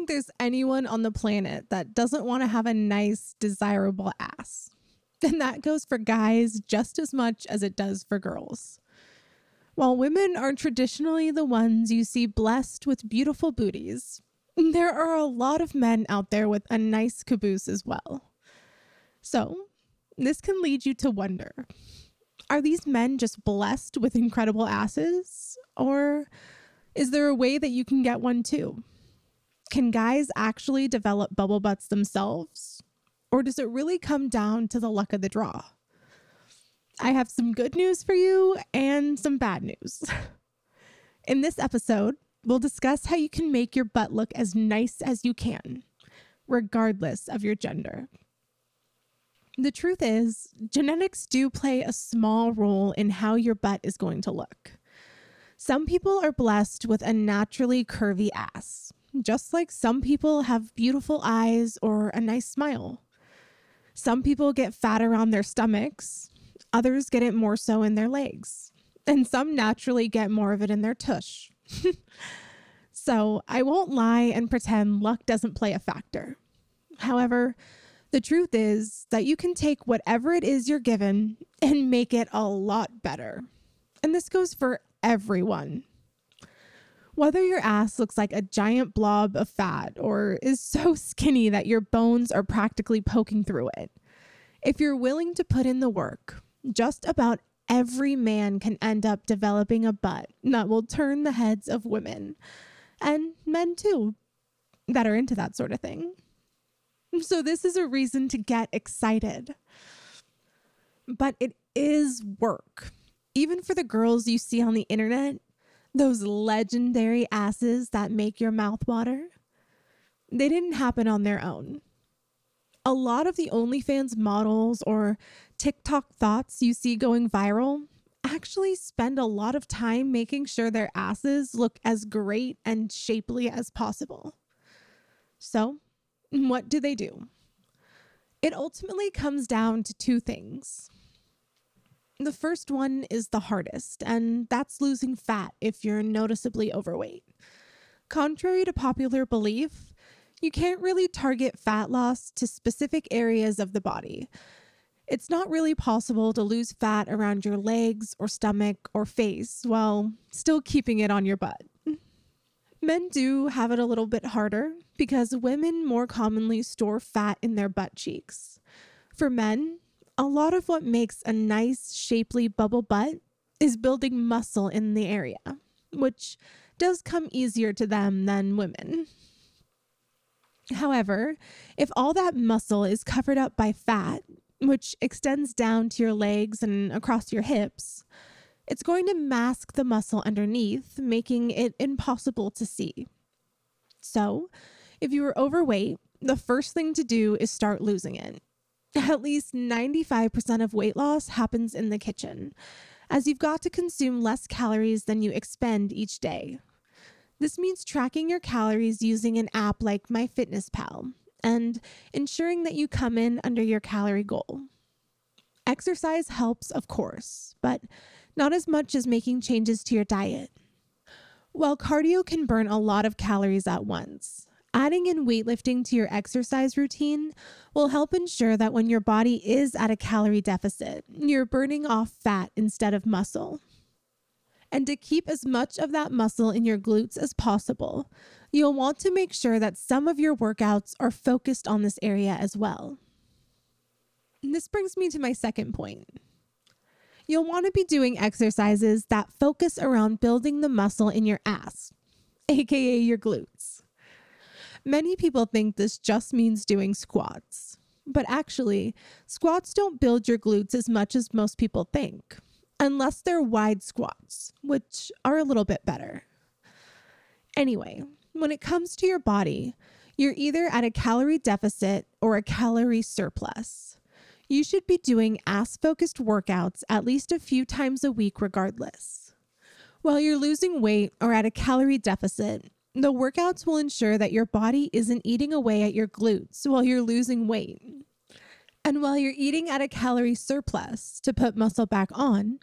think there's anyone on the planet that doesn't want to have a nice, desirable ass. And that goes for guys just as much as it does for girls. While women are traditionally the ones you see blessed with beautiful booties, there are a lot of men out there with a nice caboose as well. So, this can lead you to wonder are these men just blessed with incredible asses? Or is there a way that you can get one too? Can guys actually develop bubble butts themselves? Or does it really come down to the luck of the draw? I have some good news for you and some bad news. In this episode, we'll discuss how you can make your butt look as nice as you can, regardless of your gender. The truth is, genetics do play a small role in how your butt is going to look. Some people are blessed with a naturally curvy ass, just like some people have beautiful eyes or a nice smile. Some people get fat around their stomachs, others get it more so in their legs, and some naturally get more of it in their tush. so I won't lie and pretend luck doesn't play a factor. However, the truth is that you can take whatever it is you're given and make it a lot better. And this goes for everyone. Whether your ass looks like a giant blob of fat or is so skinny that your bones are practically poking through it, if you're willing to put in the work, just about every man can end up developing a butt that will turn the heads of women and men too that are into that sort of thing. So, this is a reason to get excited. But it is work. Even for the girls you see on the internet, those legendary asses that make your mouth water, they didn't happen on their own. A lot of the OnlyFans models or TikTok thoughts you see going viral actually spend a lot of time making sure their asses look as great and shapely as possible. So, what do they do? It ultimately comes down to two things. The first one is the hardest, and that's losing fat if you're noticeably overweight. Contrary to popular belief, you can't really target fat loss to specific areas of the body. It's not really possible to lose fat around your legs or stomach or face while still keeping it on your butt. Men do have it a little bit harder because women more commonly store fat in their butt cheeks. For men, a lot of what makes a nice, shapely bubble butt is building muscle in the area, which does come easier to them than women. However, if all that muscle is covered up by fat, which extends down to your legs and across your hips, it's going to mask the muscle underneath, making it impossible to see. So, if you are overweight, the first thing to do is start losing it. At least 95% of weight loss happens in the kitchen, as you've got to consume less calories than you expend each day. This means tracking your calories using an app like MyFitnessPal and ensuring that you come in under your calorie goal. Exercise helps, of course, but not as much as making changes to your diet. While cardio can burn a lot of calories at once, adding in weightlifting to your exercise routine will help ensure that when your body is at a calorie deficit, you're burning off fat instead of muscle. And to keep as much of that muscle in your glutes as possible, you'll want to make sure that some of your workouts are focused on this area as well. And this brings me to my second point You'll want to be doing exercises that focus around building the muscle in your ass, aka your glutes. Many people think this just means doing squats, but actually, squats don't build your glutes as much as most people think, unless they're wide squats, which are a little bit better. Anyway, when it comes to your body, you're either at a calorie deficit or a calorie surplus you should be doing ass focused workouts at least a few times a week, regardless. While you're losing weight or at a calorie deficit, the workouts will ensure that your body isn't eating away at your glutes while you're losing weight. And while you're eating at a calorie surplus to put muscle back on,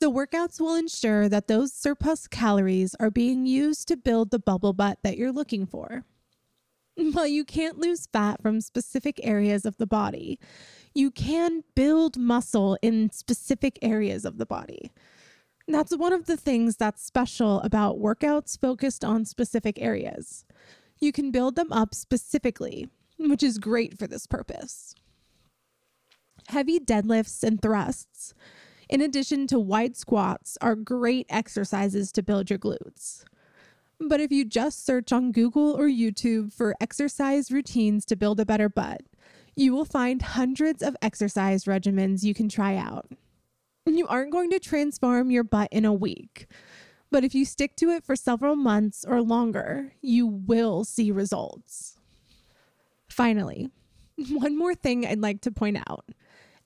the workouts will ensure that those surplus calories are being used to build the bubble butt that you're looking for. While you can't lose fat from specific areas of the body, you can build muscle in specific areas of the body. That's one of the things that's special about workouts focused on specific areas. You can build them up specifically, which is great for this purpose. Heavy deadlifts and thrusts, in addition to wide squats, are great exercises to build your glutes. But if you just search on Google or YouTube for exercise routines to build a better butt, you will find hundreds of exercise regimens you can try out. You aren't going to transform your butt in a week, but if you stick to it for several months or longer, you will see results. Finally, one more thing I'd like to point out,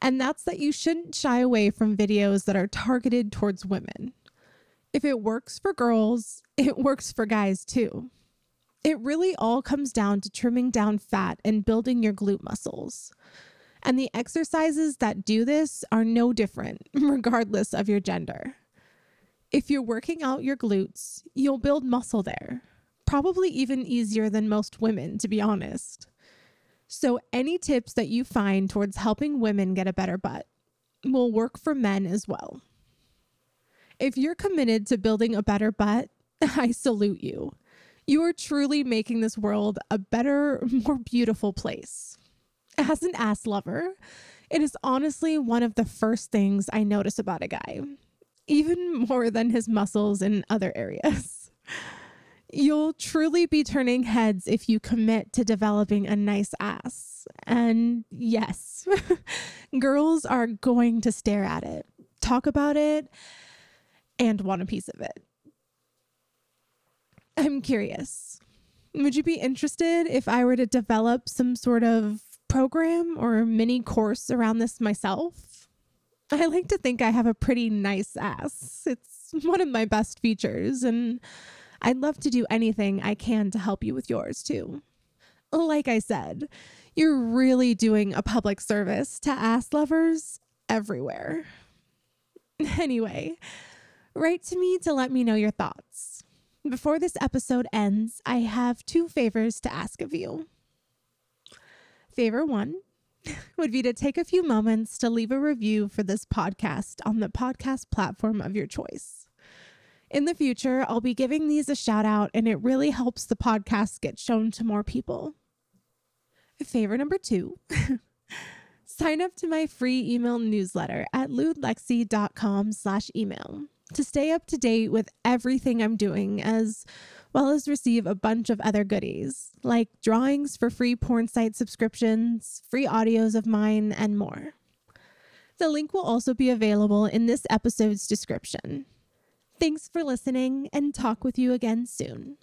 and that's that you shouldn't shy away from videos that are targeted towards women. If it works for girls, it works for guys too. It really all comes down to trimming down fat and building your glute muscles. And the exercises that do this are no different, regardless of your gender. If you're working out your glutes, you'll build muscle there, probably even easier than most women, to be honest. So, any tips that you find towards helping women get a better butt will work for men as well. If you're committed to building a better butt, I salute you. You are truly making this world a better, more beautiful place. As an ass lover, it is honestly one of the first things I notice about a guy, even more than his muscles in other areas. You'll truly be turning heads if you commit to developing a nice ass. And yes, girls are going to stare at it, talk about it, and want a piece of it. I'm curious. Would you be interested if I were to develop some sort of program or mini course around this myself. I like to think I have a pretty nice ass. It's one of my best features, and I'd love to do anything I can to help you with yours too. Like I said, you're really doing a public service to ass lovers everywhere. Anyway, write to me to let me know your thoughts. Before this episode ends, I have two favors to ask of you. Favor one would be to take a few moments to leave a review for this podcast on the podcast platform of your choice. In the future, I'll be giving these a shout out, and it really helps the podcast get shown to more people. Favor number two sign up to my free email newsletter at lewdlexi.com slash email to stay up to date with everything I'm doing as well as receive a bunch of other goodies like drawings for free porn site subscriptions, free audios of mine, and more. The link will also be available in this episode's description. Thanks for listening and talk with you again soon.